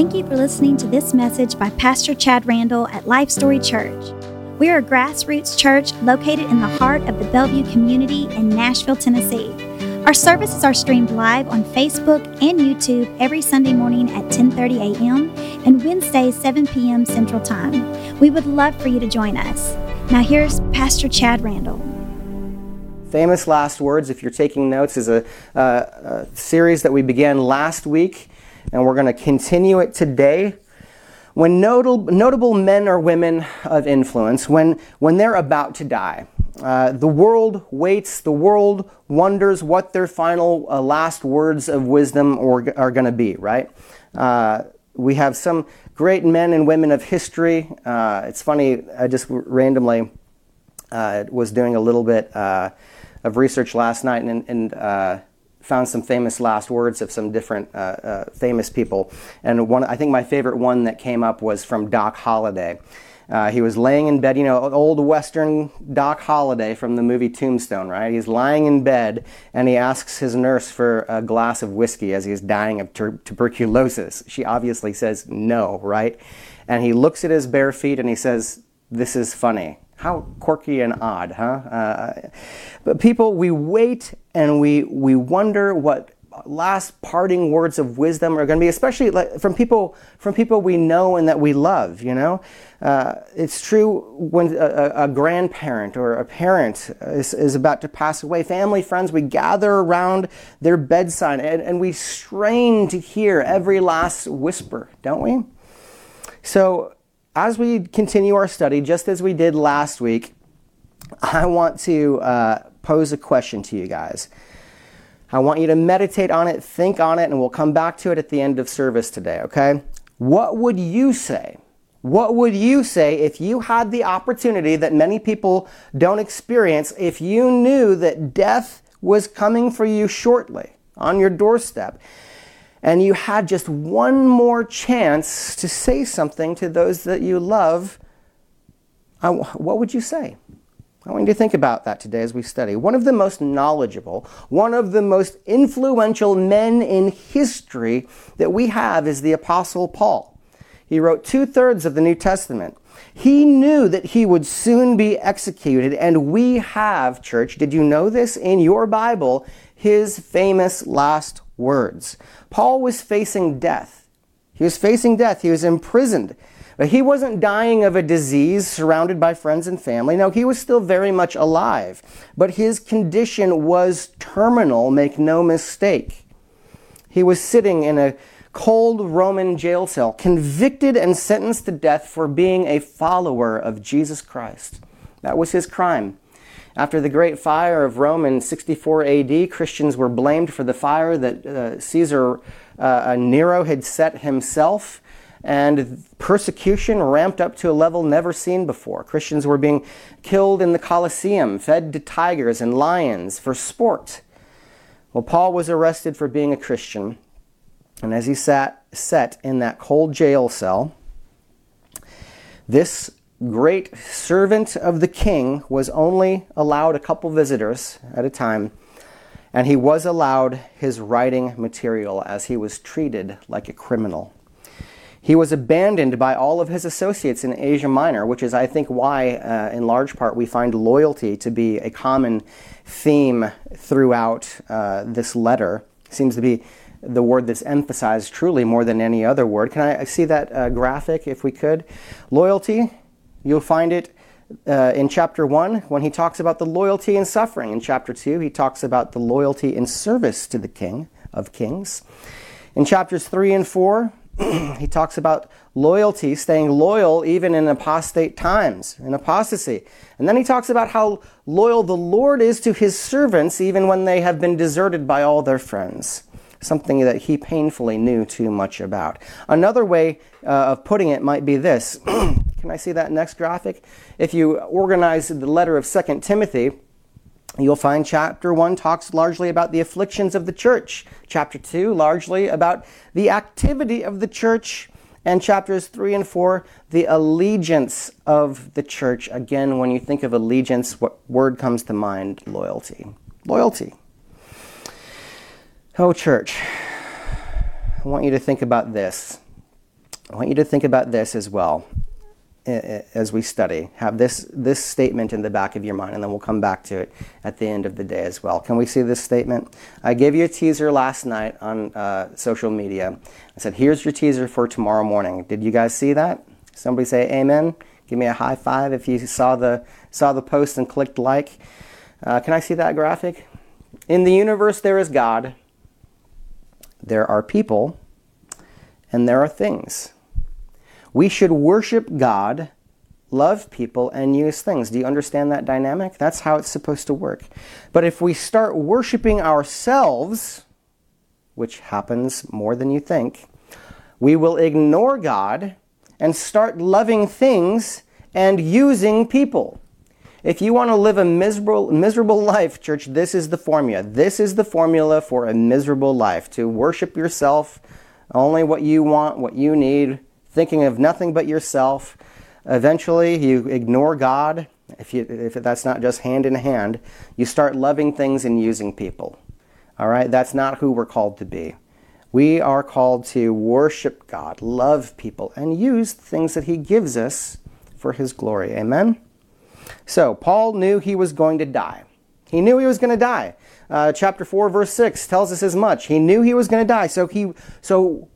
Thank you for listening to this message by Pastor Chad Randall at Life Story Church. We are a grassroots church located in the heart of the Bellevue community in Nashville, Tennessee. Our services are streamed live on Facebook and YouTube every Sunday morning at 10:30 a.m. and Wednesdays 7 p.m. Central Time. We would love for you to join us. Now here's Pastor Chad Randall. Famous Last Words, if you're taking notes, is a, uh, a series that we began last week, and we're going to continue it today. When notable, notable men or women of influence, when, when they're about to die, uh, the world waits, the world wonders what their final uh, last words of wisdom or, are going to be, right? Uh, we have some great men and women of history. Uh, it's funny, I just randomly uh, was doing a little bit uh, of research last night and, and found some famous last words of some different uh, uh, famous people. And one, I think my favorite one that came up was from Doc Holliday. Uh, he was laying in bed, you know, old Western Doc Holliday from the movie Tombstone, right? He's lying in bed and he asks his nurse for a glass of whiskey as he's dying of tuberculosis. She obviously says no, right? And he looks at his bare feet and he says, This is funny. How quirky and odd, huh? Uh, but people, we wait and we, we wonder what last parting words of wisdom are going to be, especially like from people from people we know and that we love. You know, uh, it's true when a, a, grandparent or a parent is, is about to pass away. Family, friends, we gather around their bedside and, and we strain to hear every last whisper, don't we? So as we continue our study, just as we did last week, I want to uh, pose a question to you guys. I want you to meditate on it, think on it, and we'll come back to it at the end of service today, okay? What would you say? What would you say if you had the opportunity that many people don't experience, if you knew that death was coming for you shortly on your doorstep? And you had just one more chance to say something to those that you love, what would you say? I want you to think about that today as we study. One of the most knowledgeable, one of the most influential men in history that we have is the Apostle Paul. He wrote two thirds of the New Testament. He knew that he would soon be executed, and we have, church, did you know this? In your Bible, his famous last words. Paul was facing death. He was facing death. He was imprisoned. But he wasn't dying of a disease surrounded by friends and family. No, he was still very much alive. But his condition was terminal, make no mistake. He was sitting in a cold Roman jail cell, convicted and sentenced to death for being a follower of Jesus Christ. That was his crime. After the great fire of Rome in 64 AD, Christians were blamed for the fire that uh, Caesar uh, Nero had set himself, and persecution ramped up to a level never seen before. Christians were being killed in the Colosseum, fed to tigers and lions for sport. Well, Paul was arrested for being a Christian, and as he sat set in that cold jail cell, this great servant of the king was only allowed a couple visitors at a time, and he was allowed his writing material as he was treated like a criminal. He was abandoned by all of his associates in Asia Minor, which is, I think, why, uh, in large part, we find loyalty to be a common theme throughout uh, this letter. It seems to be the word that's emphasized truly more than any other word. Can I see that uh, graphic, if we could? Loyalty You'll find it uh, in chapter 1 when he talks about the loyalty and suffering. In chapter 2, he talks about the loyalty and service to the King of Kings. In chapters 3 and 4, he talks about loyalty, staying loyal even in apostate times, in apostasy. And then he talks about how loyal the Lord is to his servants even when they have been deserted by all their friends something that he painfully knew too much about. Another way uh, of putting it might be this. Can I see that next graphic? If you organize the letter of 2 Timothy, You'll find chapter 1 talks largely about the afflictions of the church. Chapter 2, largely about the activity of the church. And chapters 3 and 4, the allegiance of the church. Again, when you think of allegiance, what word comes to mind? Loyalty. Loyalty. Oh, church, I want you to think about this. I want you to think about this as well as we study. Have this, this statement in the back of your mind, and then we'll come back to it at the end of the day as well. Can we see this statement? I gave you a teaser last night on uh, social media. I said, Here's your teaser for tomorrow morning. Did you guys see that? Somebody say amen. Give me a high five if you saw the, saw the post and clicked like. Uh, can I see that graphic? In the universe, there is God, there are people, and there are things. We should worship God, love people, and use things. Do you understand that dynamic? That's how it's supposed to work. But if we start worshiping ourselves, which happens more than you think, we will ignore God and start loving things and using people. If you want to live a miserable, miserable life, church, this is the formula. This is the formula for a miserable life to worship yourself, only what you want, what you need, thinking of nothing but yourself. Eventually, you ignore God. If, you, if that's not just hand in hand, you start loving things and using people. All right? That's not who we're called to be. We are called to worship God, love people, and use things that He gives us for His glory. Amen? So, Paul knew he was going to die. He knew he was going to die. Uh, chapter 4, verse 6 tells us as much. He knew he was going to die. So, he, so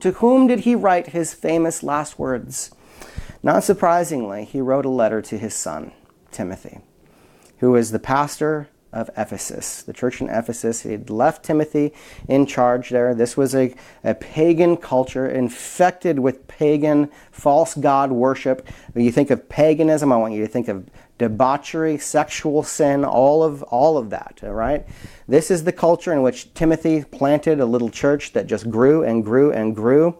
to whom did he write his famous last words? Not surprisingly, he wrote a letter to his son, Timothy, who was the pastor of Ephesus, the church in Ephesus. He had left Timothy in charge there. This was a, a pagan culture infected with pagan false god worship. When you think of paganism, I want you to think of debauchery, sexual sin, all of all of that, all right? This is the culture in which Timothy planted a little church that just grew and grew and grew.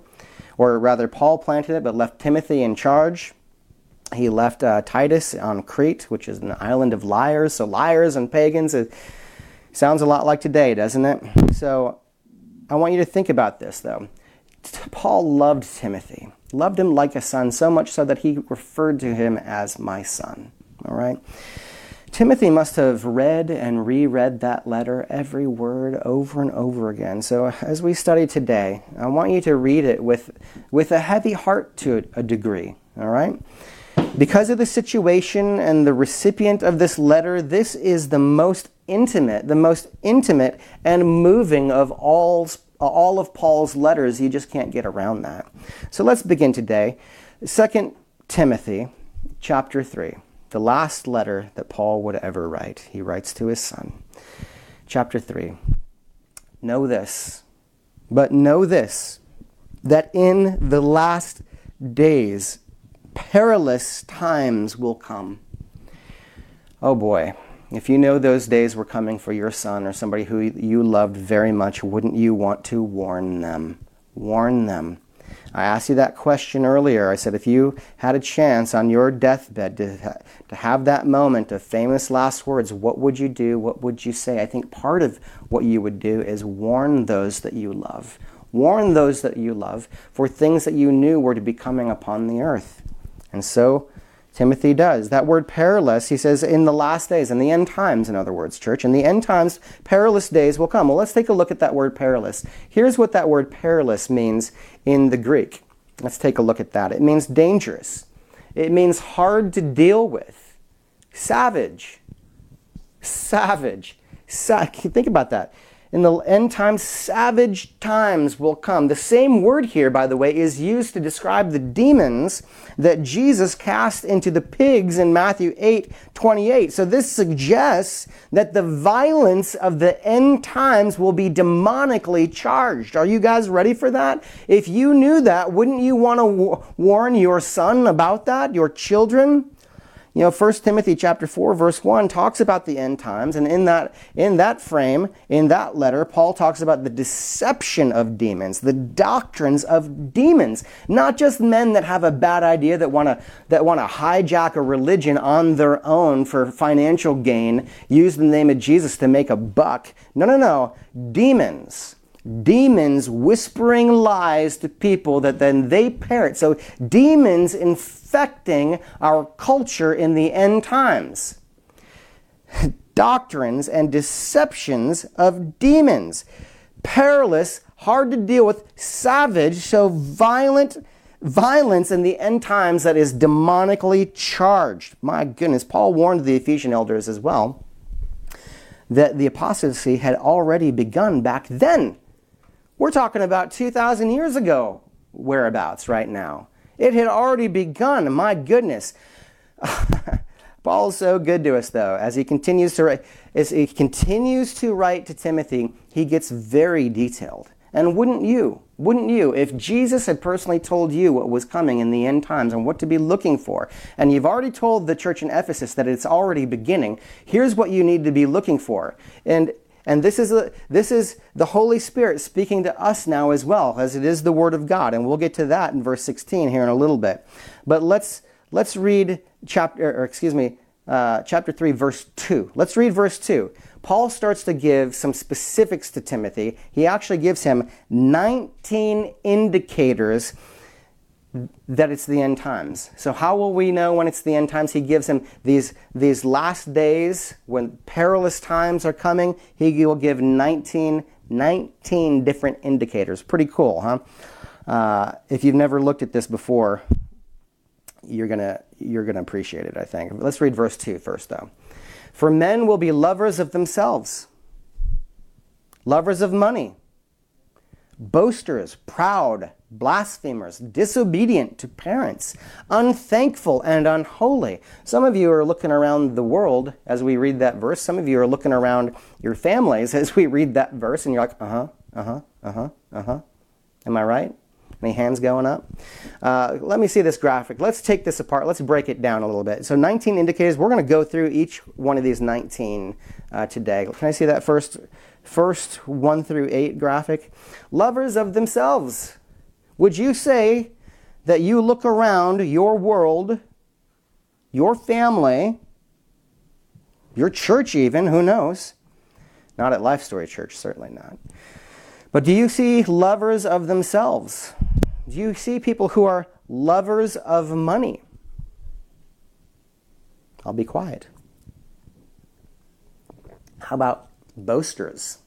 Or rather Paul planted it but left Timothy in charge. He left uh, Titus on Crete, which is an island of liars. So, liars and pagans, it sounds a lot like today, doesn't it? So, I want you to think about this, though. Paul loved Timothy, loved him like a son, so much so that he referred to him as my son. All right? Timothy must have read and reread that letter, every word, over and over again. So, as we study today, I want you to read it with, with a heavy heart to a degree. All right? Because of the situation and the recipient of this letter, this is the most intimate, the most intimate and moving of all, all of Paul's letters. You just can't get around that. So let's begin today. 2 Timothy chapter 3, the last letter that Paul would ever write. He writes to his son. Chapter 3. Know this, but know this, that in the last days, perilous times will come. Oh boy, if you know those days were coming for your son or somebody who you loved very much, wouldn't you want to warn them? Warn them. I asked you that question earlier. I said, if you had a chance on your deathbed to, to have that moment of famous last words, what would you do? What would you say? I think part of what you would do is warn those that you love. Warn those that you love for things that you knew were to be coming upon the earth. And so Timothy does. That word perilous, he says, in the last days, in the end times, in other words, church, in the end times, perilous days will come. Well, let's take a look at that word perilous. Here's what that word perilous means in the Greek. Let's take a look at that. It means dangerous, it means hard to deal with, savage. Savage. Sa- think about that in the end times, savage times will come. The same word here, by the way, is used to describe the demons that Jesus cast into the pigs in Matthew 8 28. So this suggests that the violence of the end times will be demonically charged. Are you guys ready for that? If you knew that, wouldn't you want to warn your son about that, your children? You know, 1 Timothy chapter 4 verse 1 talks about the end times and in that in that frame, in that letter, Paul talks about the deception of demons, the doctrines of demons, not just men that have a bad idea that want to that want to hijack a religion on their own for financial gain, use the name of Jesus to make a buck. No, no, no. Demons demons whispering lies to people that then they parrot. So, demons infecting our culture in the end times. Doctrines and deceptions of demons. perilous, hard to deal with, savage, so violent violence in the end times that is demonically charged. My goodness, Paul warned the Ephesian elders as well that the apostasy had already begun back then. We're talking about 2,000 years ago, whereabouts right now. It had already begun. My goodness. Paul's so good to us, though, as he continues to write, as he continues to write to Timothy, he gets very detailed. And wouldn't you? Wouldn't you? If Jesus had personally told you what was coming in the end times and what to be looking for, and you've already told the church in Ephesus that it's already beginning, here's what you need to be looking for. And and this is, a, this is the Holy Spirit speaking to us now as well, as it is the Word of God. And we'll get to that in verse 16 here in a little bit. But let's, let's read chapter, or excuse me, uh, chapter 3, verse 2. Let's read verse 2. Paul starts to give some specifics to Timothy. He actually gives him 19 indicators that it's the end times. So how will we know when it's the end times? He gives him these these last days when perilous times are coming. He will give 19 19 different indicators. Pretty cool, huh? Uh, if you've never looked at this before, you're gonna you're gonna appreciate it. I think. Let's read verse two first, though. For men will be lovers of themselves, lovers of money, boasters, proud blasphemers, disobedient to parents, unthankful, and unholy. Some of you are looking around the world as we read that verse. Some of you are looking around your families as we read that verse, and you're like, uh huh, uh huh, uh huh, uh huh. Am I right? Any hands going up? Uh, let me see this graphic. Let's take this apart. Let's break it down a little bit. So 19 indicators. We're going to go through each one of these 19 uh, today. Can I see that first, first 1 through 8 graphic? Lovers of themselves. Would you say that you look around your world, your family, your church, even, who knows? Not at Life Story Church, certainly not. But do you see lovers of themselves? Do you see people who are lovers of money? I'll be quiet. How about boasters?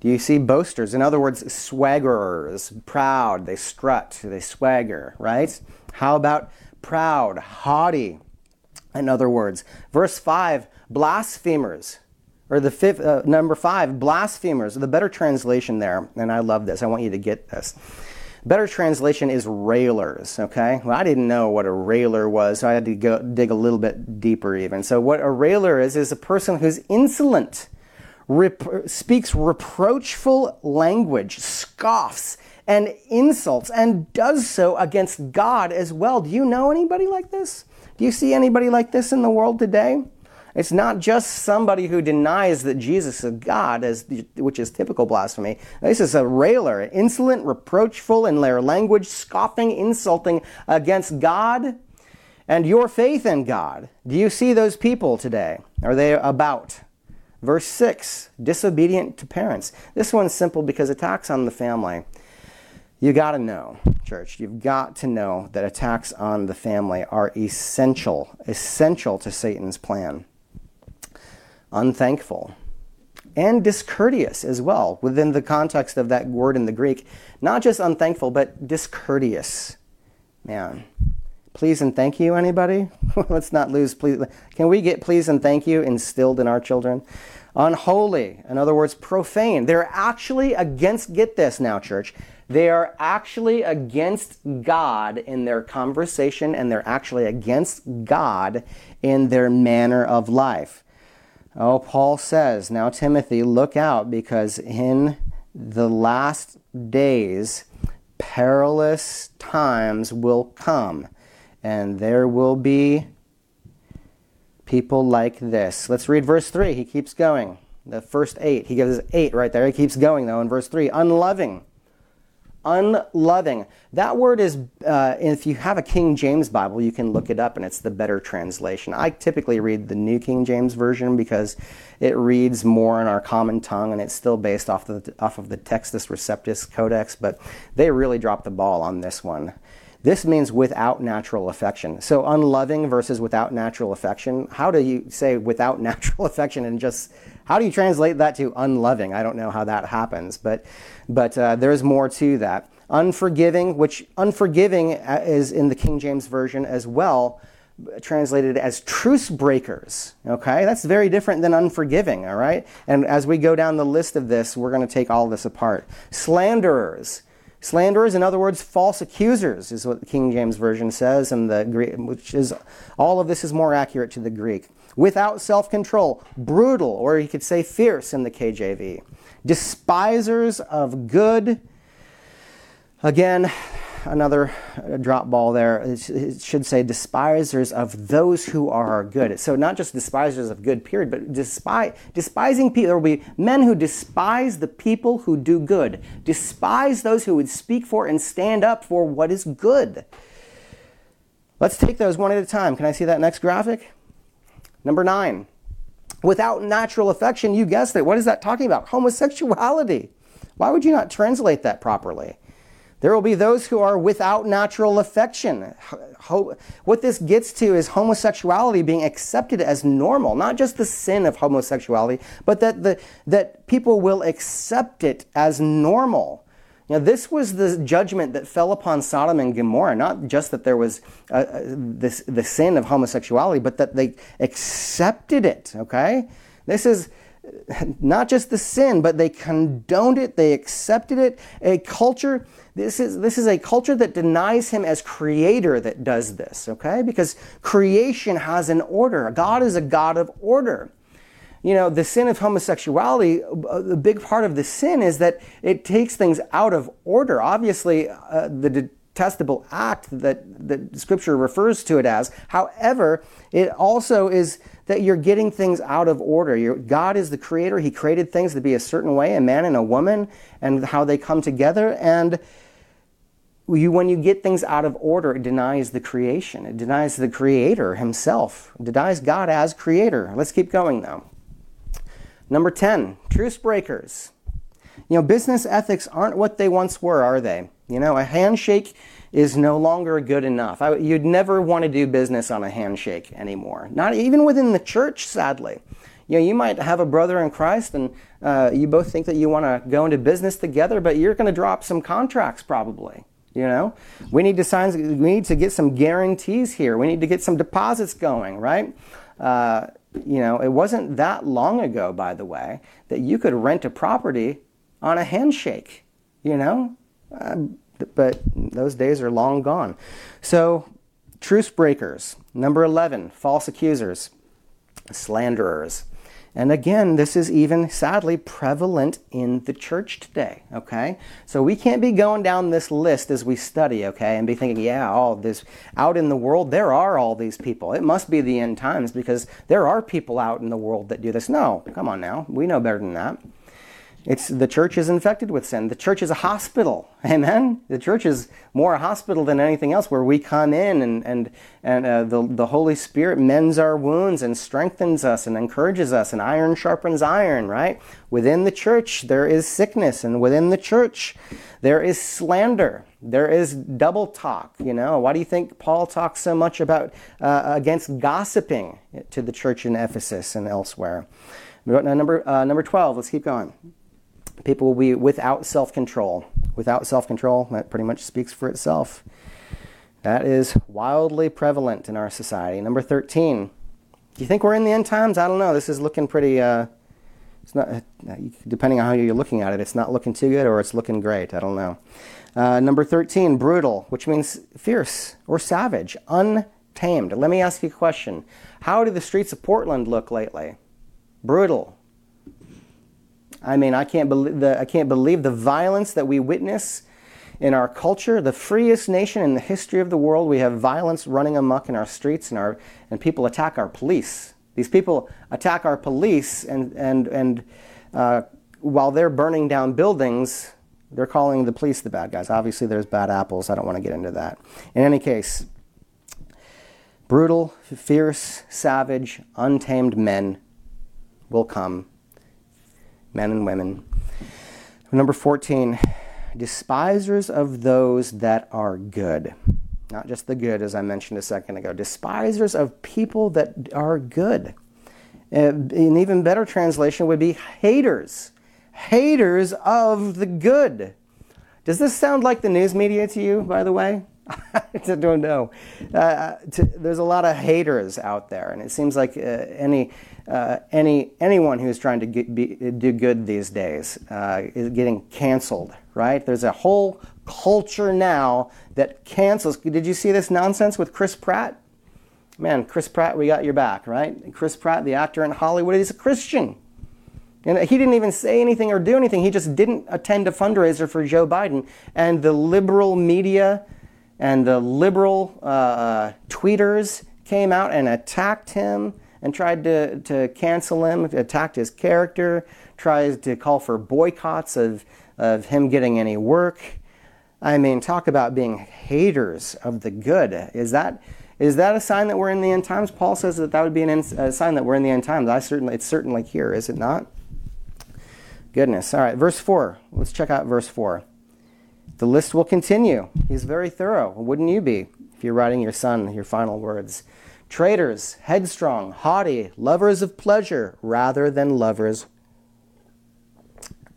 Do you see boasters? In other words, swaggerers, proud, they strut, they swagger, right? How about proud, haughty? In other words, verse 5, blasphemers. Or the fifth, uh, number five, blasphemers. The better translation there, and I love this, I want you to get this. Better translation is railers, okay? Well, I didn't know what a railer was, so I had to go dig a little bit deeper even. So, what a railer is, is a person who's insolent rep- speaks reproachful language, scoffs, and insults, and does so against God as well. Do you know anybody like this? Do you see anybody like this in the world today? It's not just somebody who denies that Jesus is God, as, which is typical blasphemy. This is a railer, insolent, reproachful in their language, scoffing, insulting against God and your faith in God. Do you see those people today? Are they about? Verse 6 disobedient to parents. This one's simple because attacks on the family. You got to know, church, you've got to know that attacks on the family are essential, essential to Satan's plan. Unthankful and discourteous as well, within the context of that word in the Greek. Not just unthankful, but discourteous. Man, please and thank you, anybody? Let's not lose please. Can we get please and thank you instilled in our children? Unholy, in other words, profane. They're actually against, get this now, church, they are actually against God in their conversation and they're actually against God in their manner of life. Oh, Paul says, now Timothy, look out because in the last days, perilous times will come and there will be people like this. Let's read verse 3. He keeps going. The first eight. He gives us eight right there. He keeps going, though, in verse 3. Unloving. Unloving. That word is, uh, if you have a King James Bible, you can look it up and it's the better translation. I typically read the New King James Version because it reads more in our common tongue and it's still based off, the, off of the Textus Receptus Codex, but they really dropped the ball on this one. This means without natural affection. So unloving versus without natural affection. How do you say without natural affection and just how do you translate that to unloving? I don't know how that happens, but but uh, there's more to that. Unforgiving, which unforgiving uh, is in the King James version as well translated as truce breakers. Okay, that's very different than unforgiving. All right, and as we go down the list of this, we're going to take all this apart. Slanderers. Slanderers, in other words, false accusers, is what the King James Version says, and the Greek, which is all of this is more accurate to the Greek. Without self-control, brutal, or you could say fierce in the KJV. Despisers of good. Again, another uh, drop ball there. It should say despisers of those who are good. So not just despisers of good, period, but despise, despising people. There will be men who despise the people who do good, despise those who would speak for and stand up for what is good. Let's take those one at a time. Can I see that next graphic? Number nine. Without natural affection, you guessed it. What is that talking about? Homosexuality. Why would you not translate that properly? There will be those who are without natural affection. What this gets to is homosexuality being accepted as normal, not just the sin of homosexuality, but that, the, that people will accept it as normal. Now, this was the judgment that fell upon Sodom and Gomorrah, not just that there was uh, uh this, the sin of homosexuality, but that they accepted it, okay? This is not just the sin, but they condoned it, they accepted it. A culture, this is, this is a culture that denies him as creator that does this, okay? Because creation has an order. God is a God of order. You know, the sin of homosexuality, the big part of the sin is that it takes things out of order. Obviously, uh, the detestable act that, that Scripture refers to it as. However, it also is that you're getting things out of order. You're, God is the creator. He created things to be a certain way, a man and a woman, and how they come together. And you, when you get things out of order, it denies the creation. It denies the creator himself. It denies God as creator. Let's keep going though. Number 10, truce breakers. You know, business ethics aren't what they once were, are they? You know, a handshake is no longer good enough. I, you'd never want to do business on a handshake anymore. Not even within the church, sadly. You know, you might have a brother in Christ and uh, you both think that you want to go into business together, but you're going to drop some contracts probably. You know, we need to sign, we need to get some guarantees here. We need to get some deposits going, right? Uh, you know, it wasn't that long ago, by the way, that you could rent a property on a handshake. You know, um, but those days are long gone. So, truce breakers. Number 11, false accusers, slanderers. And again, this is even sadly prevalent in the church today, okay? So we can't be going down this list as we study, okay, and be thinking, yeah, all this out in the world, there are all these people. It must be the end times because there are people out in the world that do this. No, come on now. We know better than that. It's the church is infected with sin. The church is a hospital. Amen. The church is more a hospital than anything else, where we come in and and and uh, the the Holy Spirit mends our wounds and strengthens us and encourages us, and iron sharpens iron. Right within the church, there is sickness, and within the church, there is slander. There is double talk. You know, why do you think Paul talks so much about uh, against gossiping to the church in Ephesus and elsewhere? Number uh, number twelve. Let's keep going. People will be without self control. Without self control, that pretty much speaks for itself. That is wildly prevalent in our society. Number 13. Do you think we're in the end times? I don't know. This is looking pretty, uh, it's not, depending on how you're looking at it, it's not looking too good or it's looking great. I don't know. Uh, number 13, brutal, which means fierce or savage, untamed. Let me ask you a question. How do the streets of Portland look lately? Brutal, I mean, I can't believe the, I can't believe the violence that we witness in our culture, the freest nation in the history of the world. We have violence running amok in our streets, and our and people attack our police. These people attack our police, and and and uh, while they're burning down buildings, they're calling the police the bad guys. Obviously, there's bad apples. I don't want to get into that. In any case, brutal, fierce, savage, untamed men will come men and women. Number 14, despisers of those that are good. not just the good, as I mentioned a second ago. Despisers of people that are good. Uh, an even better translation would be haters. Haters of the good. Does this sound like the news media to you, by the way? I don't know. Uh, to, there's a lot of haters out there, and it seems like uh, any uh, any anyone who's trying to get, be, do good these days uh, is getting canceled. Right? There's a whole culture now that cancels. Did you see this nonsense with Chris Pratt? Man, Chris Pratt, we got your back, right? Chris Pratt, the actor in Hollywood, he's a Christian. And he didn't even say anything or do anything. He just didn't attend a fundraiser for Joe Biden. And the liberal media and the liberal uh, tweeters came out and attacked him and tried to, to cancel him, attacked his character, tried to call for boycotts of, of him getting any work. I mean, talk about being haters of the good. Is that, is that a sign that we're in the end times? Paul says that that would be an a sign that we're in the end times. I certainly, it's certainly here, is it not? Goodness. All right, verse 4. Let's check out verse 4. The list will continue. He's very thorough. Wouldn't you be if you're writing your son your final words? Traitors, headstrong, haughty, lovers of pleasure rather than lovers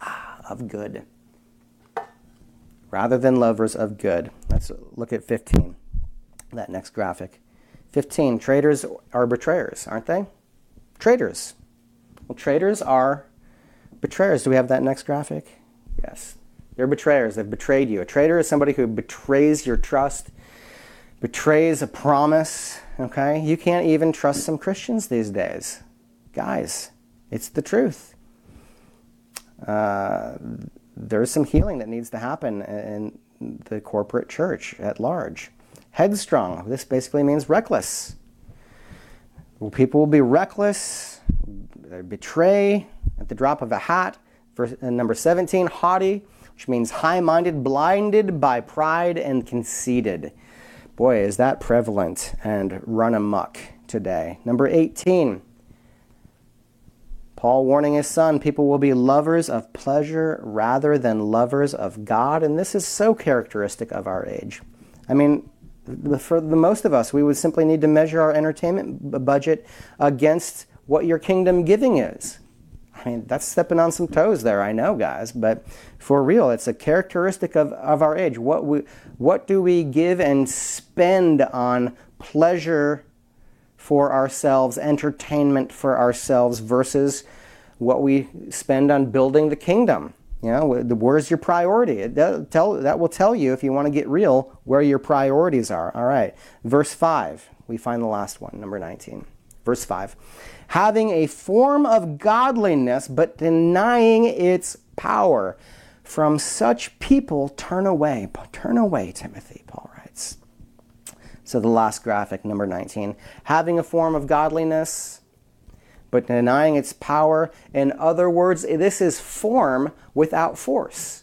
ah, of good. Rather than lovers of good. Let's look at 15, that next graphic. 15, traitors are betrayers, aren't they? Traitors. Well, traitors are betrayers. Do we have that next graphic? Yes. They're betrayers. They've betrayed you. A traitor is somebody who betrays your trust, betrays a promise. Okay? You can't even trust some Christians these days. Guys, it's the truth. Uh, there's some healing that needs to happen in the corporate church at large. Headstrong, this basically means reckless. People will be reckless, they betray at the drop of a hat. Verse, uh, number 17, haughty, which means high minded, blinded by pride and conceited. Boy, is that prevalent and run amuck today. Number 18, Paul warning his son people will be lovers of pleasure rather than lovers of God. And this is so characteristic of our age. I mean, for the most of us, we would simply need to measure our entertainment budget against what your kingdom giving is. I mean, that's stepping on some toes there, I know, guys, but for real, it's a characteristic of, of our age. What, we, what do we give and spend on pleasure for ourselves, entertainment for ourselves, versus what we spend on building the kingdom? You know, where's your priority? Tell, that will tell you, if you want to get real, where your priorities are. All right. Verse 5, we find the last one, number 19. Verse 5 having a form of godliness, but denying its power. From such people, turn away. Turn away, Timothy, Paul writes. So the last graphic, number 19. Having a form of godliness, but denying its power. In other words, this is form without force.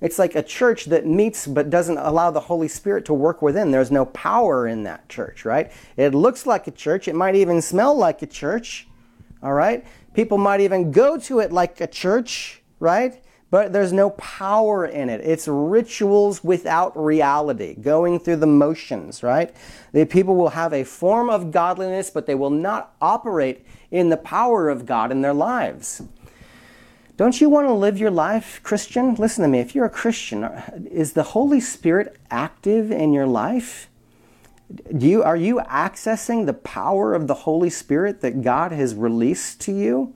It's like a church that meets but doesn't allow the Holy Spirit to work within. There's no power in that church, right? It looks like a church. It might even smell like a church, all right? People might even go to it like a church, right? But there's no power in it. It's rituals without reality, going through the motions, right? The people will have a form of godliness, but they will not operate in the power of God in their lives. Don't you want to live your life, Christian? Listen to me. If you're a Christian, uh, is the Holy Spirit active in your life? Do you, are you accessing the power of the Holy Spirit that God has released to you?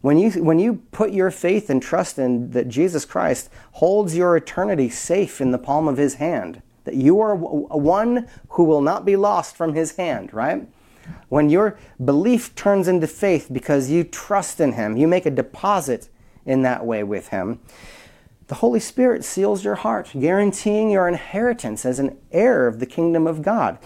When you, when you put your faith and trust in that Jesus Christ holds your eternity safe in the palm of his hand, that you are one who will not be lost from his hand, right? When your belief turns into faith because you trust in him, you make a deposit in that way with Him. The Holy Spirit seals your heart, guaranteeing your inheritance as an heir of the kingdom of God.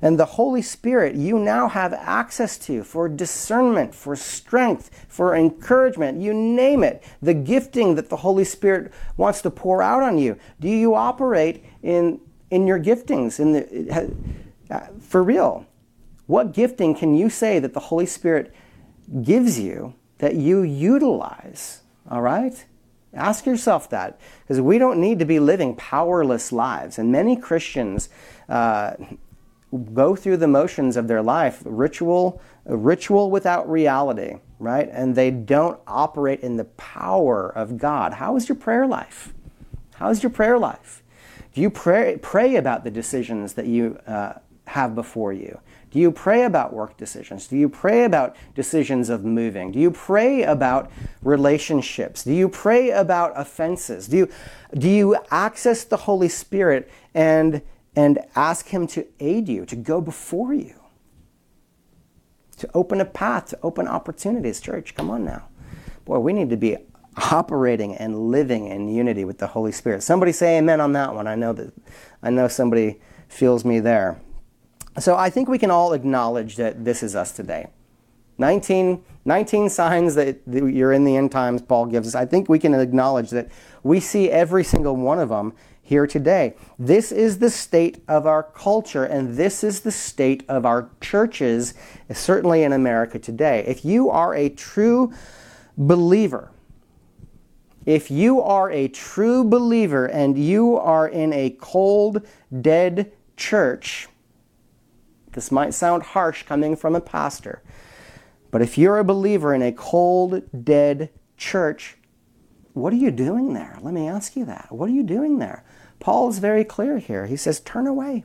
And the Holy Spirit you now have access to for discernment, for strength, for encouragement, you name it. The gifting that the Holy Spirit wants to pour out on you. Do you operate in, in your giftings? In the, uh, for real? What gifting can you say that the Holy Spirit gives you that you utilize all right? Ask yourself that because we don't need to be living powerless lives. And many Christians uh, go through the motions of their life, ritual, ritual without reality, right? And they don't operate in the power of God. How is your prayer life? How is your prayer life? Do you pray, pray about the decisions that you uh, have before you? Do you pray about work decisions? Do you pray about decisions of moving? Do you pray about relationships? Do you pray about offenses? Do you, do you access the Holy Spirit and, and ask Him to aid you, to go before you, to open a path, to open opportunities? Church, come on now. Boy, we need to be operating and living in unity with the Holy Spirit. Somebody say amen on that one. I know that I know somebody feels me there. So I think we can all acknowledge that this is us today. 19, 19 signs that you're in the end times, Paul gives us. I think we can acknowledge that we see every single one of them here today. This is the state of our culture, and this is the state of our churches, certainly in America today. If you are a true believer, if you are a true believer and you are in a cold, dead church, this might sound harsh coming from a pastor, but if you're a believer in a cold, dead church, what are you doing there? Let me ask you that. What are you doing there? Paul is very clear here. He says, turn away.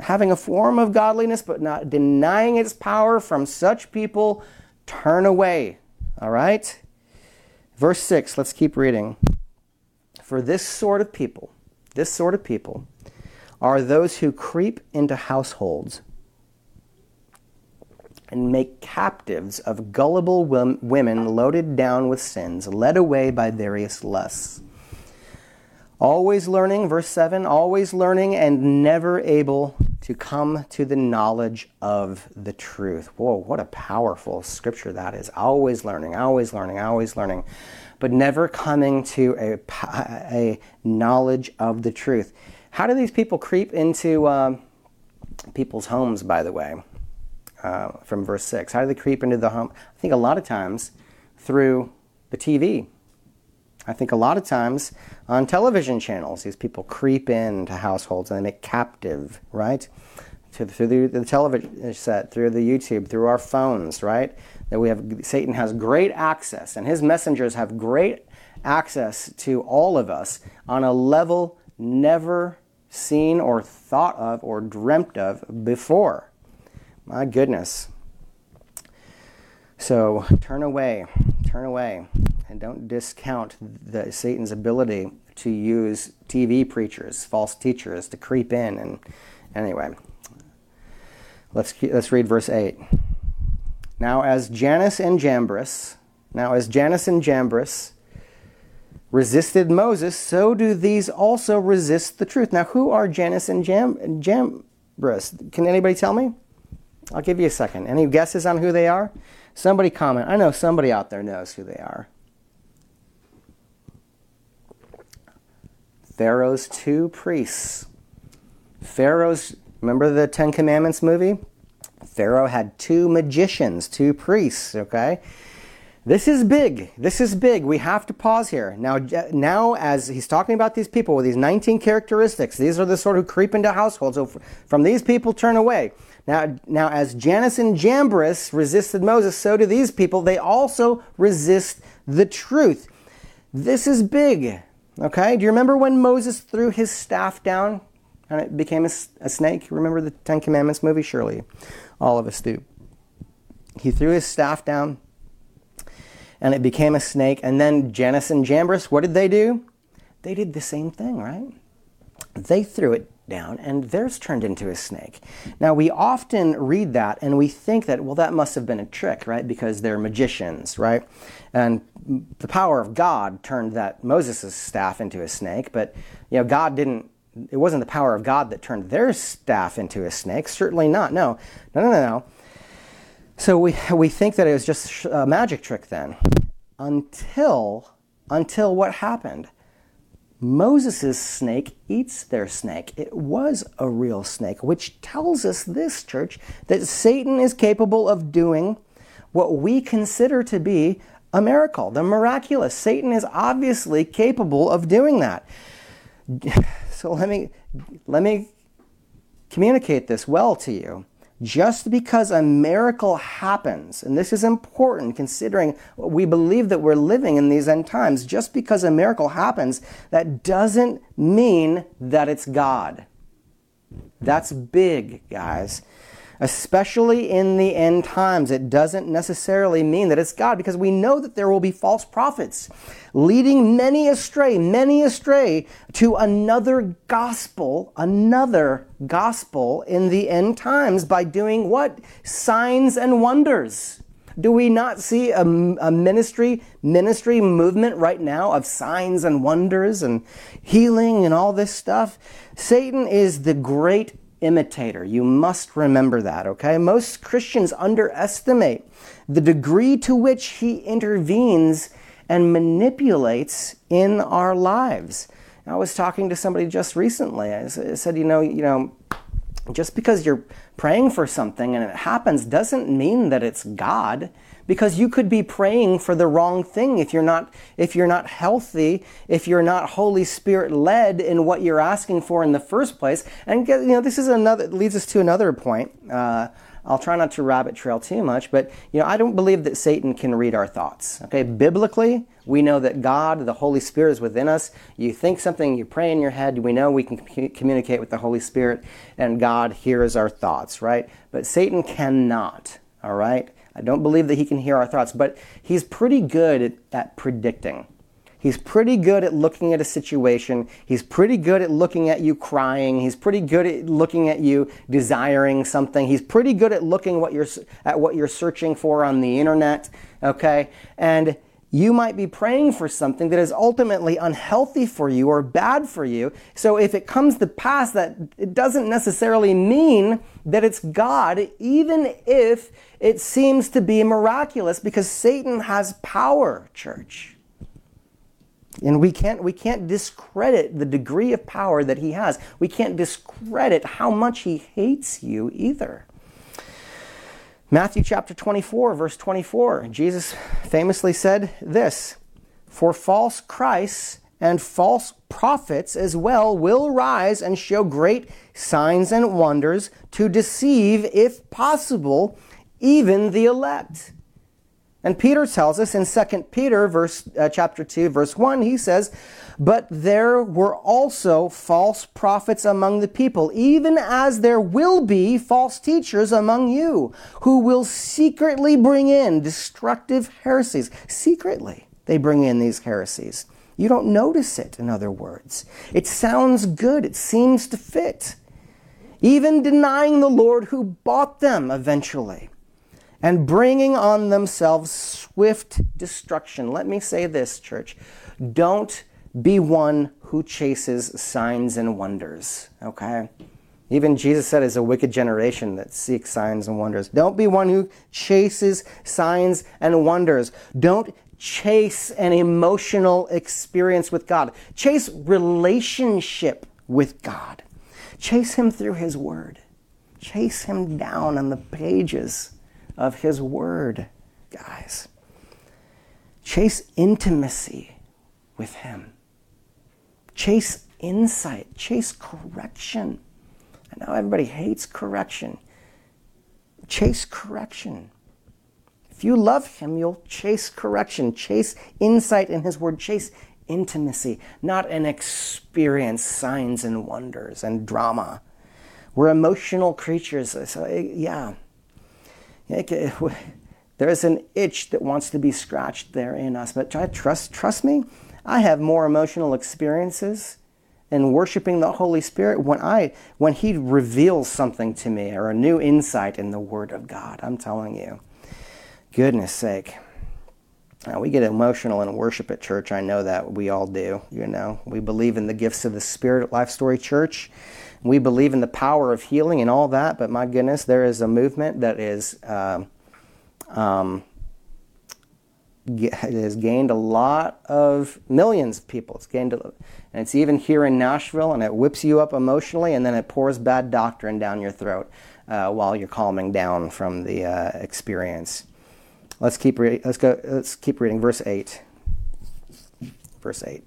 Having a form of godliness, but not denying its power from such people, turn away. All right? Verse 6, let's keep reading. For this sort of people, this sort of people, are those who creep into households and make captives of gullible women loaded down with sins, led away by various lusts. Always learning, verse 7, always learning and never able to come to the knowledge of the truth. Whoa, what a powerful scripture that is. Always learning, always learning, always learning, but never coming to a, a knowledge of the truth. How do these people creep into um, people's homes, by the way, uh, from verse 6? How do they creep into the home? I think a lot of times through the TV. I think a lot of times on television channels, these people creep into households and they make captive, right? To, through the, the television set, through the YouTube, through our phones, right? That we have, Satan has great access and his messengers have great access to all of us on a level never seen or thought of or dreamt of before. My goodness. So turn away, turn away, and don't discount the, Satan's ability to use TV preachers, false teachers, to creep in. And anyway, let's let's read verse eight. Now, as Jannes and Jambres, now as Jannes and Jambres resisted Moses, so do these also resist the truth. Now, who are Jannes and Jam- Jambres? Can anybody tell me? I'll give you a second. Any guesses on who they are? Somebody comment. I know somebody out there knows who they are. Pharaoh's two priests. Pharaoh's, remember the Ten Commandments movie? Pharaoh had two magicians, two priests, okay? This is big. This is big. We have to pause here. Now, now as he's talking about these people with these 19 characteristics, these are the sort who creep into households. So from these people, turn away. Now, now as Jannes and Jambres resisted Moses, so do these people. They also resist the truth. This is big. Okay? Do you remember when Moses threw his staff down and it became a, a snake? Remember the Ten Commandments movie? Surely all of us do. He threw his staff down and it became a snake. And then Jannes and Jambres, what did they do? They did the same thing, right? They threw it down and theirs turned into a snake. Now, we often read that and we think that, well, that must have been a trick, right? Because they're magicians, right? And the power of God turned that Moses' staff into a snake, but, you know, God didn't, it wasn't the power of God that turned their staff into a snake. Certainly not. No, no, no, no, no. So we, we think that it was just a magic trick then. Until, until what happened? Moses' snake eats their snake. It was a real snake, which tells us this, church, that Satan is capable of doing what we consider to be a miracle, the miraculous. Satan is obviously capable of doing that. So let me let me communicate this well to you. Just because a miracle happens, and this is important considering we believe that we're living in these end times, just because a miracle happens, that doesn't mean that it's God. That's big, guys especially in the end times. It doesn't necessarily mean that it's God because we know that there will be false prophets leading many astray, many astray to another gospel, another gospel in the end times by doing what? Signs and wonders. Do we not see a, a, ministry ministry movement right now of signs and wonders and healing and all this stuff? Satan is the great imitator. You must remember that, okay? Most Christians underestimate the degree to which he intervenes and manipulates in our lives. I was talking to somebody just recently. I said, you know, you know, just because you're praying for something and it happens doesn't mean that it's God because you could be praying for the wrong thing if you're not if you're not healthy if you're not holy spirit led in what you're asking for in the first place and you know this is another leads us to another point uh, I'll try not to rabbit trail too much, but you know, I don't believe that Satan can read our thoughts. Okay, biblically, we know that God, the Holy Spirit, is within us. You think something, you pray in your head. We know we can communicate with the Holy Spirit, and God hears our thoughts, right? But Satan cannot. All right. I don't believe that he can hear our thoughts, but he's pretty good at, at predicting. He's pretty good at looking at a situation. He's pretty good at looking at you crying. He's pretty good at looking at you desiring something. He's pretty good at looking what you're, at what you're searching for on the internet. Okay? And you might be praying for something that is ultimately unhealthy for you or bad for you. So if it comes to pass that it doesn't necessarily mean that it's God, even if it seems to be miraculous, because Satan has power, church. And we can't, we can't discredit the degree of power that he has. We can't discredit how much he hates you either. Matthew chapter 24, verse 24, Jesus famously said this For false Christs and false prophets as well will rise and show great signs and wonders to deceive, if possible, even the elect. And Peter tells us in 2 Peter verse uh, chapter 2 verse 1 he says, "But there were also false prophets among the people, even as there will be false teachers among you, who will secretly bring in destructive heresies." Secretly, they bring in these heresies. You don't notice it, in other words. It sounds good, it seems to fit. Even denying the Lord who bought them eventually and bringing on themselves swift destruction. Let me say this, church. Don't be one who chases signs and wonders, okay? Even Jesus said it's a wicked generation that seeks signs and wonders. Don't be one who chases signs and wonders. Don't chase an emotional experience with God. Chase relationship with God. Chase Him through His Word. Chase Him down on the pages of His Word, guys. Chase intimacy with Him. Chase insight. Chase correction. I know everybody hates correction. Chase correction. If you love Him, you'll chase correction, chase insight in His Word, chase intimacy, not an experience, signs and wonders and drama. We're emotional creatures. So, eh, yeah, there's an itch that wants to be scratched there in us. But try, trust, trust me, I have more emotional experiences in worshiping the Holy Spirit when I when He reveals something to me or a new insight in the Word of God. I'm telling you. Goodness sake. Now, we get emotional in worship at church. I know that we all do. You know, we believe in the gifts of the Spirit at Life Story Church. We believe in the power of healing and all that, but my goodness, there is a movement that is um, um, it has gained a lot of millions of people. It's gained, a, and it's even here in Nashville, and it whips you up emotionally, and then it pours bad doctrine down your throat uh, while you're calming down from the uh, experience. Let's keep reading. Let's go. Let's keep reading. Verse eight. Verse eight.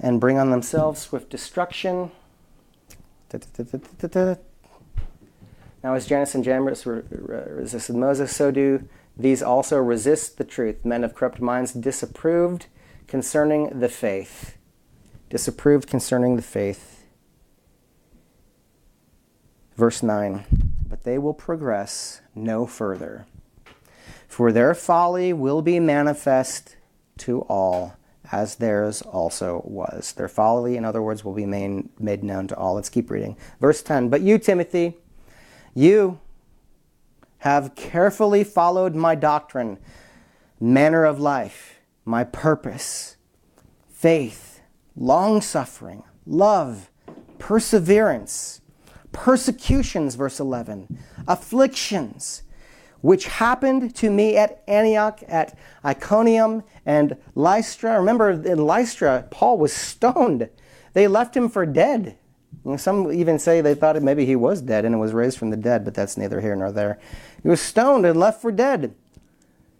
And bring on themselves swift destruction. Now, as Jannes and Jambres resisted Moses, so do these also resist the truth. Men of corrupt minds disapproved concerning the faith. Disapproved concerning the faith. Verse 9 But they will progress no further, for their folly will be manifest to all, as theirs also was. Their folly, in other words, will be made, known to all. Let's keep reading. Verse 10 But you, Timothy, you have carefully followed my doctrine, manner of life, my purpose, faith, long suffering, love, perseverance, persecutions, verse 11, afflictions, which happened to me at Antioch, at Iconium, and Lystra. Remember, in Lystra, Paul was stoned. They left him for dead. You know, some even say they thought maybe he was dead and was raised from the dead, but that's neither here nor there. He was stoned and left for dead.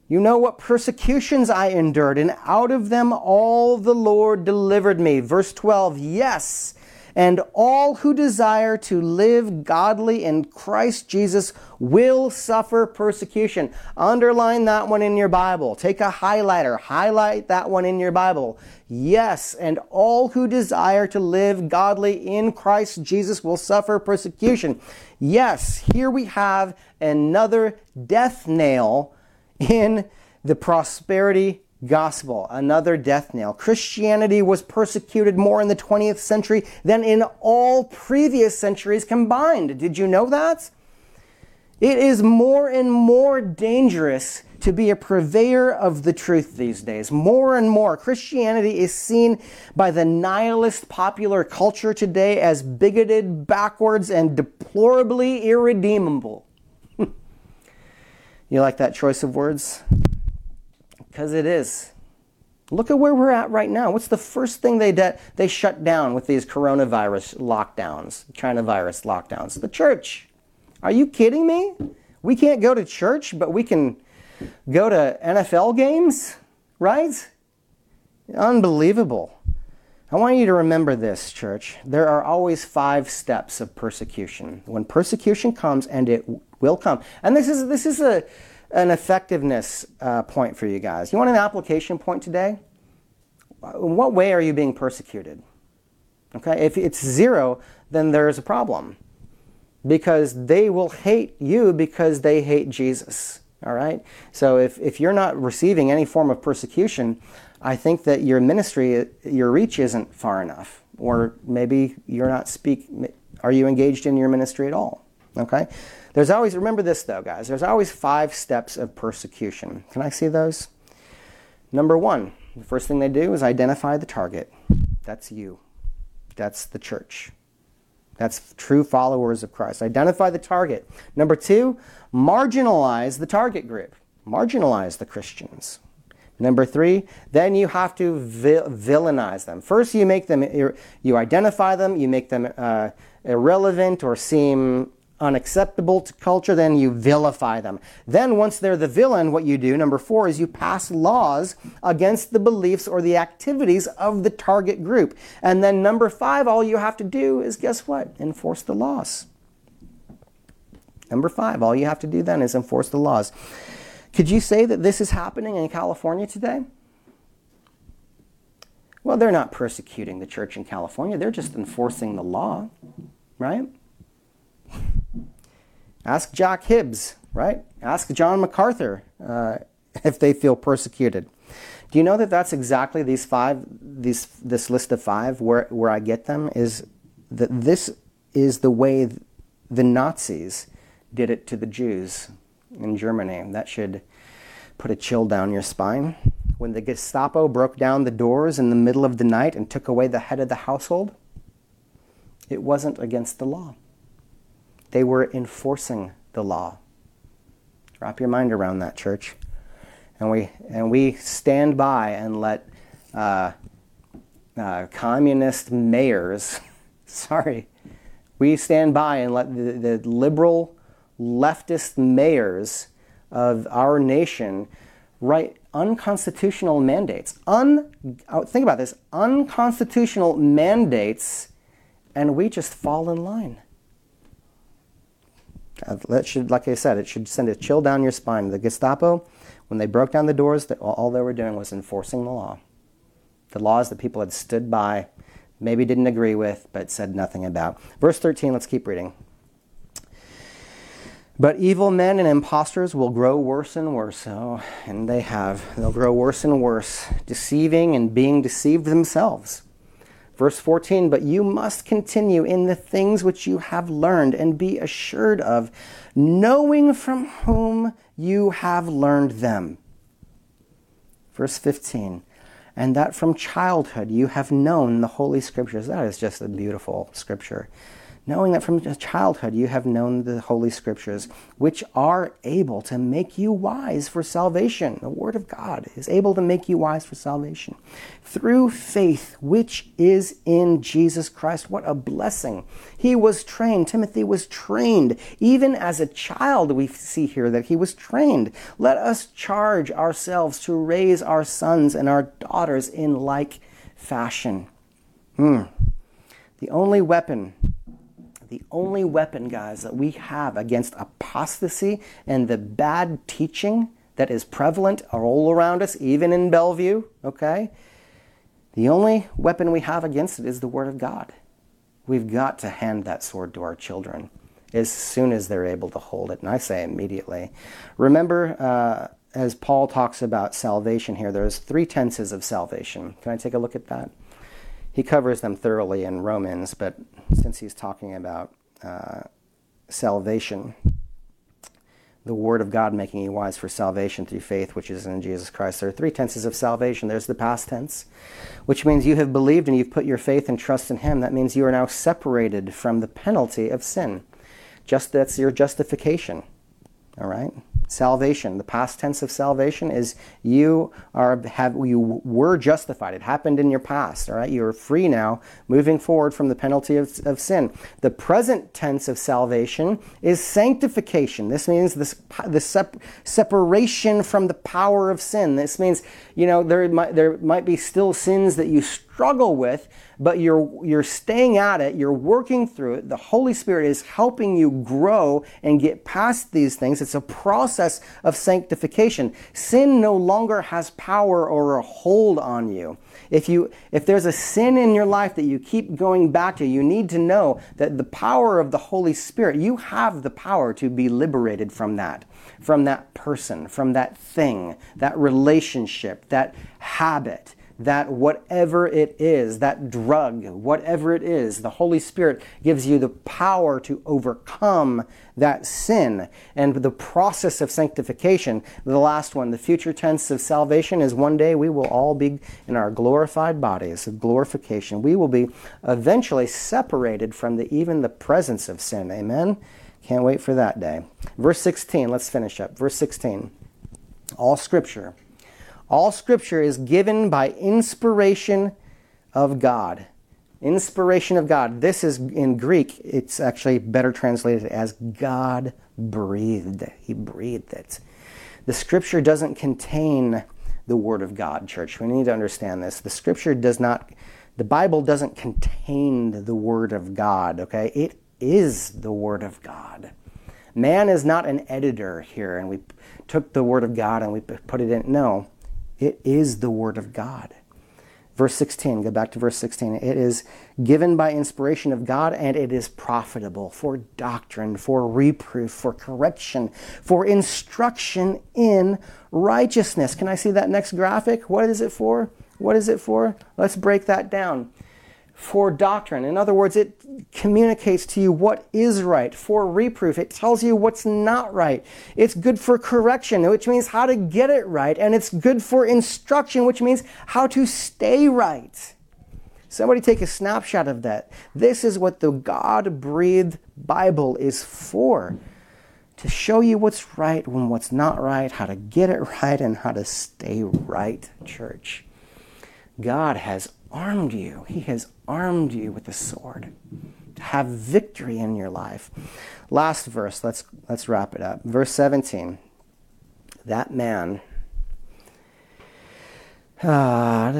You know what persecutions I endured, and out of them all the Lord delivered me. Verse 12, yes, and all who desire to live godly in Christ Jesus will suffer persecution. Underline that one in your Bible. Take a highlighter, highlight that one in your Bible. Yes, and all who desire to live godly in Christ Jesus will suffer persecution. Yes, here we have another death nail in the prosperity gospel, another death nail. Christianity was persecuted more in the 20th century than in all previous centuries combined. Did you know that? It is more and more dangerous to be a purveyor of the truth these days. More and more, Christianity is seen by the nihilist popular culture today as bigoted, backwards, and deplorably irredeemable. you like that choice of words? Because it is. Look at where we're at right now. What's the first thing they de- they shut down with these coronavirus lockdowns, China virus lockdowns? The church. Are you kidding me? We can't go to church, but we can go to NFL games, right? Unbelievable. I want you to remember this, church. There are always five steps of persecution. When persecution comes, and it will come, and this is this is a an effectiveness uh, point for you guys. You want an application point today? In what way are you being persecuted? Okay, if it's zero, then there's a problem because they will hate you because they hate Jesus. All right? So if, if you're not receiving any form of persecution, I think that your ministry, your reach isn't far enough. Or maybe you're not speak. Are you engaged in your ministry at all? Okay? There's always, remember this though, guys, there's always five steps of persecution. Can I see those? Number one, the first thing they do is identify the target. That's you, that's the church. That's true followers of Christ. Identify the target. Number two, marginalize the target group. Marginalize the Christians. Number three, then you have to vil- villainize them. First, you make them, you identify them, you make them uh, irrelevant or seem unacceptable to culture, then you vilify them. Then, once they're the villain, what you do, number four, is you pass laws against the beliefs or the activities of the target group. And then, number five, all you have to do is guess what? Enforce the laws. Number five, all you have to do then is enforce the laws. Could you say that this is happening in California today? Well, they're not persecuting the church in California, they're just enforcing the law, right? Ask Jack Hibbs, right? Ask John MacArthur uh, if they feel persecuted. Do you know that that's exactly these five, these, this list of five, where, where I get them is that this is the way the Nazis did it to the Jews in Germany. That should put a chill down your spine. When the Gestapo broke down the doors in the middle of the night and took away the head of the household, it wasn't against the law. They were enforcing the law. Wrap your mind around that, church. And we, and we stand by and let uh, uh, communist mayors, sorry, we stand by and let the, the liberal leftist mayors of our nation write unconstitutional mandates. Un, uh, think about this unconstitutional mandates, and we just fall in line. Uh, that should, like I said, it should send a chill down your spine. The Gestapo, when they broke down the doors, all they were doing was enforcing the law. The laws that people had stood by, maybe didn't agree with, but said nothing about. Verse 13, let's keep reading. But evil men and impostors will grow worse and worse. Oh, and they have. They'll grow worse and worse, deceiving and being deceived themselves. Verse 14, but you must continue in the things which you have learned and be assured of, knowing from whom you have learned them. Verse 15, and that from childhood you have known the Holy Scriptures. That is just a beautiful scripture knowing that from childhood you have known the Holy Scriptures, which are able to make you wise for salvation. The Word of God is able to make you wise for salvation through faith, which is in Jesus Christ. What a blessing! He was trained, Timothy was trained. Even as a child, we see here that he was trained. Let us charge ourselves to raise our sons and our daughters in like fashion. Hmm. The only weapon the only weapon, guys, that we have against apostasy and the bad teaching that is prevalent all around us, even in Bellevue, okay? The only weapon we have against it is the Word of God. We've got to hand that sword to our children as soon as they're able to hold it. And I say immediately. Remember, uh, as Paul talks about salvation here, there's three tenses of salvation. Can I take a look at that? He covers them thoroughly in Romans, but since he's talking about uh, salvation, the Word of God making you wise for salvation through faith, which is in Jesus Christ. There are three tenses of salvation. There's the past tense, which means you have believed and you've put your faith and trust in Him. That means you are now separated from the penalty of sin. Just that's your justification. All right? Salvation. The past tense of salvation is you are have you were justified. It happened in your past. All right, you are free now, moving forward from the penalty of, of sin. The present tense of salvation is sanctification. This means this the sep- separation from the power of sin. This means you know there might there might be still sins that you struggle with but you're, you're staying at it, you're working through it. The Holy Spirit is helping you grow and get past these things. It's a process of sanctification. Sin no longer has power or a hold on you. If, you, if there's a sin in your life that you keep going back to, you need to know that the power of the Holy Spirit, you have the power to be liberated from that, from that person, from that thing, that relationship, that habit that whatever it is, that drug, whatever it is, the Holy Spirit gives you the power to overcome that sin. And the process of sanctification, the last one, the future tense of salvation is one day we will all be in our glorified bodies of glorification. We will be eventually separated from the, even the presence of sin. Amen? Can't wait for that day. Verse 16, let's finish up. Verse 16. All scripture all scripture is given by inspiration of God. Inspiration of God. This is in Greek, it's actually better translated as God breathed. He breathed it. The scripture doesn't contain the word of God, church. We need to understand this. The scripture does not, the Bible doesn't contain the word of God, okay? It is the word of God. Man is not an editor here and we took the word of God and we put it in. No. It is the Word of God. Verse 16, go back to verse 16. It is given by inspiration of God and it is profitable for doctrine, for reproof, for correction, for instruction in righteousness. Can I see that next graphic? What is it for? What is it for? Let's break that down for doctrine. In other words, it communicates to you what is right. For reproof, it tells you what's not right. It's good for correction, which means how to get it right. And it's good for instruction, which means how to stay right. Somebody take a snapshot of that. This is what the God breathed Bible is for to show you what's right when what's not right, how to get it right, and how to stay right, church. God has armed you. He has armed you with a sword to have victory in your life. Last verse, let's, let's wrap it up. Verse 17. That man, uh,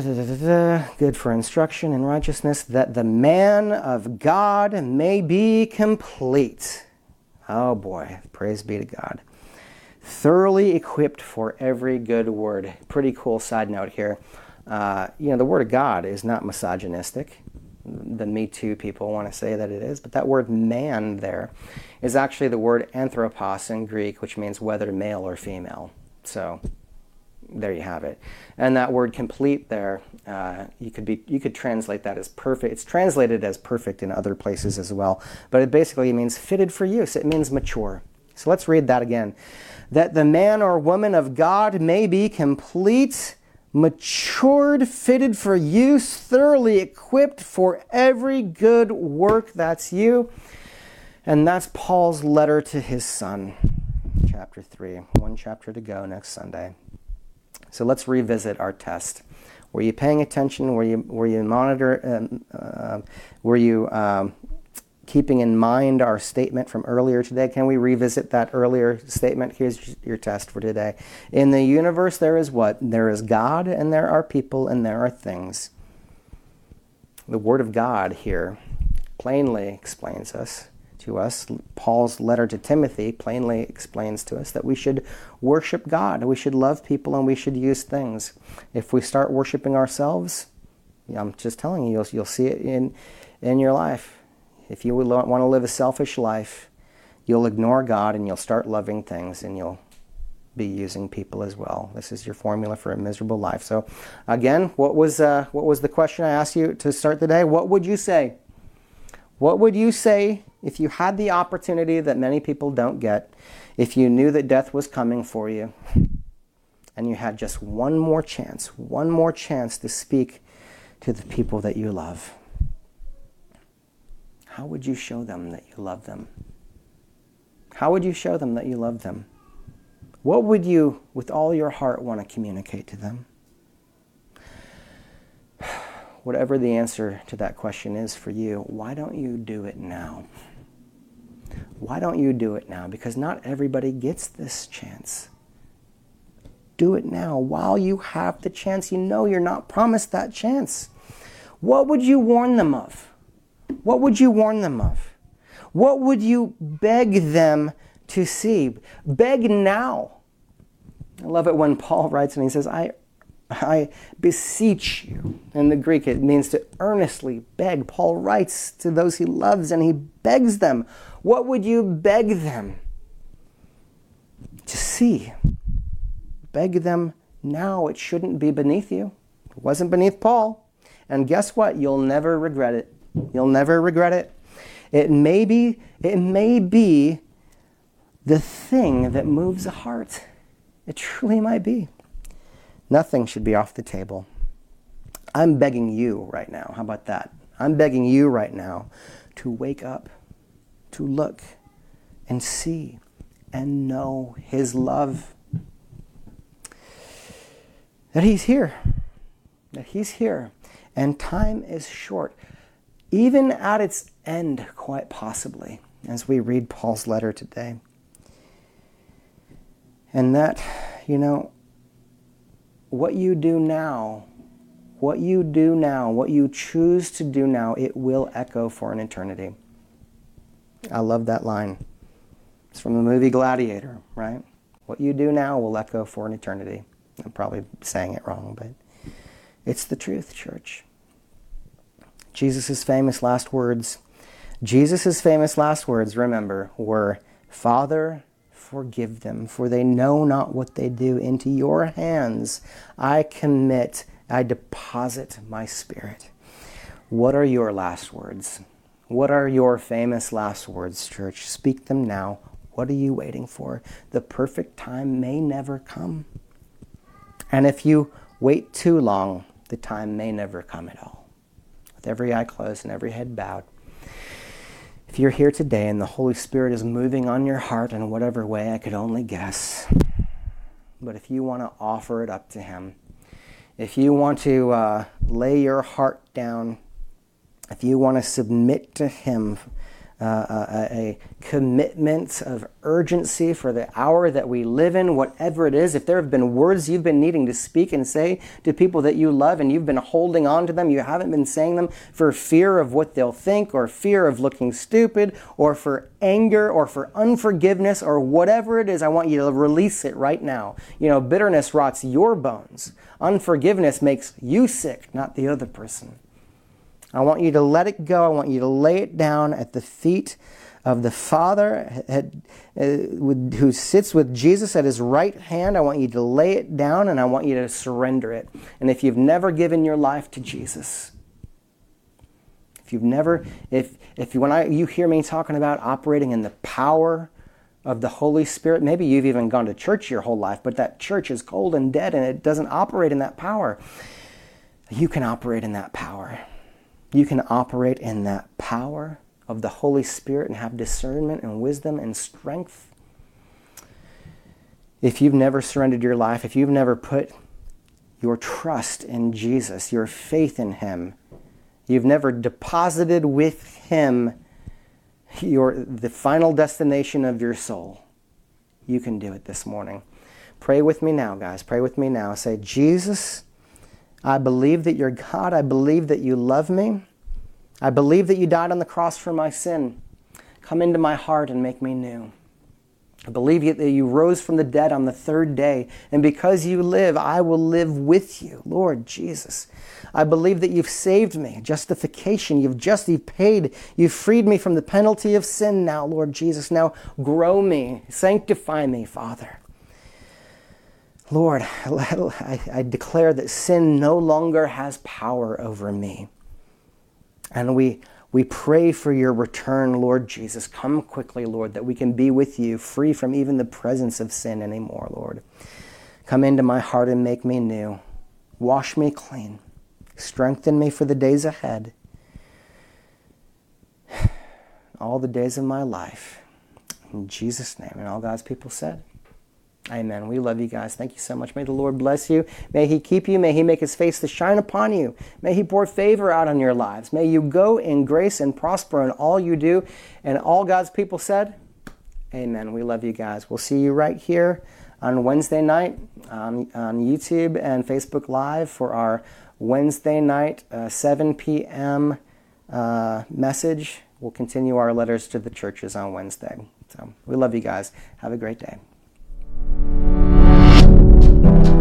good for instruction in righteousness, that the man of God may be complete. Oh boy, praise be to God. Thoroughly equipped for every good word. Pretty cool side note here. Uh, you know, the Word of God is not misogynistic. The Me Too people want to say that it is, but that word man there is actually the word anthropos in Greek, which means whether male or female. So there you have it. And that word complete there, uh, you could be you could translate that as perfect. It's translated as perfect in other places as well, but it basically means fitted for use. It means mature. So let's read that again. That the man or woman of God may be complete matured, fitted for use, thoroughly equipped for every good work. That's you. And that's Paul's letter to his son, chapter 3. One chapter to go next Sunday. So let's revisit our test. Were you paying attention? Were you, were you monitor? Um, uh, were you um, keeping in mind our statement from earlier today. Can we revisit that earlier statement? Here's your test for today. In the universe, there is what? There is God, and there are people, and there are things. The Word of God here plainly explains us to us. Paul's letter to Timothy plainly explains to us that we should worship God, we should love people, and we should use things. If we start worshiping ourselves, I'm just telling you, you'll, you'll see it in, in your life if you want to live a selfish life, you'll ignore God and you'll start loving things and you'll be using people as well. This is your formula for a miserable life. So, again, what was uh, what was the question I asked you to start the day? What would you say? What would you say if you had the opportunity that many people don't get? If you knew that death was coming for you, and you had just one more chance, one more chance to speak to the people that you love how would you show them that you love them? How would you show them that you love them? What would you, with all your heart, want to communicate to them? Whatever the answer to that question is for you, why don't you do it now? Why don't you do it now? Because not everybody gets this chance. Do it now while you have the chance. You know you're not promised that chance. What would you warn them of? What would you warn them of? What would you beg them to see? Beg now. I love it when Paul writes and he says, I, I beseech you. In the Greek, it means to earnestly beg. Paul writes to those he loves and he begs them. What would you beg them to see? Beg them now. It shouldn't be beneath you. It wasn't beneath Paul. And guess what? You'll never regret it. You'll never regret it. It may be, it may be the thing that moves a heart. It truly might be. Nothing should be off the table. I'm begging you right now. How about that? I'm begging you right now to wake up, to look and see and know His love. That He's here. That He's here. And time is short even at its end, quite possibly, as we read Paul's letter today. And that, you know, what you do now, what you do now, what you choose to do now, it will echo for an eternity. I love that line. It's from the movie Gladiator, right? What you do now will echo for an eternity. I'm probably saying it wrong, but it's the truth, church. Jesus' famous last words. Jesus' famous last words, remember, were, Father, forgive them, for they know not what they do. Into your hands I commit, I deposit my spirit. What are your last words? What are your famous last words, church? Speak them now. What are you waiting for? The perfect time may never come. And if you wait too long, the time may never come at all with every eye closed and every head bowed. If you're here today and the Holy Spirit is moving on your heart in whatever way I could only guess, but if you want to offer it up to Him, if you want to uh, lay your heart down if you want to submit to Him, uh, a, a, commitment of urgency for the hour that we live in, whatever it is. If there have been words you've been needing to speak and say to people that you love and you've been holding on to them, you haven't been saying them for fear of what they'll think or fear of looking stupid or for anger or for unforgiveness or whatever it is, I want you to release it right now. You know, bitterness rots your bones, unforgiveness makes you sick, not the other person. I want you to let it go. I want you to lay it down at the feet of the Father uh, who sits with Jesus at his right hand. I want you to lay it down and I want you to surrender it. And if you've never given your life to Jesus, if you've never, if, if when I, you hear me talking about operating in the power of the Holy Spirit, maybe you've even gone to church your whole life, but that church is cold and dead and it doesn't operate in that power. You can operate in that power you can operate in that power of the Holy Spirit and have discernment and wisdom and strength. If you've never surrendered your life, if you've never put your trust in Jesus, your faith in Him, you've never deposited with Him your, the final destination of your soul, you can do it this morning. Pray with me now, guys. Pray with me now. Say, Jesus, I believe that you're God. I believe that you love me. I believe that you died on the cross for my sin. Come into my heart and make me new. I believe that you rose from the dead on the third day, and because you live, I will live with you, Lord Jesus. I believe that you've saved me, justification. You've just you've paid. You've freed me from the penalty of sin now, Lord Jesus. Now grow me, sanctify me, Father. Lord, I, declare that sin no longer has power over me. And we, we pray for your return, Lord Jesus. Come quickly, Lord, that we can be with you, free from even the presence of sin anymore, Lord. Come into my heart and make me new. Wash me clean. Strengthen me for the days ahead. All the days of my life. In Jesus' name. And all God's people said, Amen. We love you guys. Thank you so much. May the Lord bless you. May He keep you. May He make His face to shine upon you. May He pour favor out on your lives. May you go in grace and prosper in all you do. And all God's people said, Amen. We love you guys. We'll see you right here on Wednesday night on, on YouTube and Facebook Live for our Wednesday night, uh, 7 p.m. Uh, message. We'll continue our letters to the churches on Wednesday. So we love you guys. Have a great day. thank you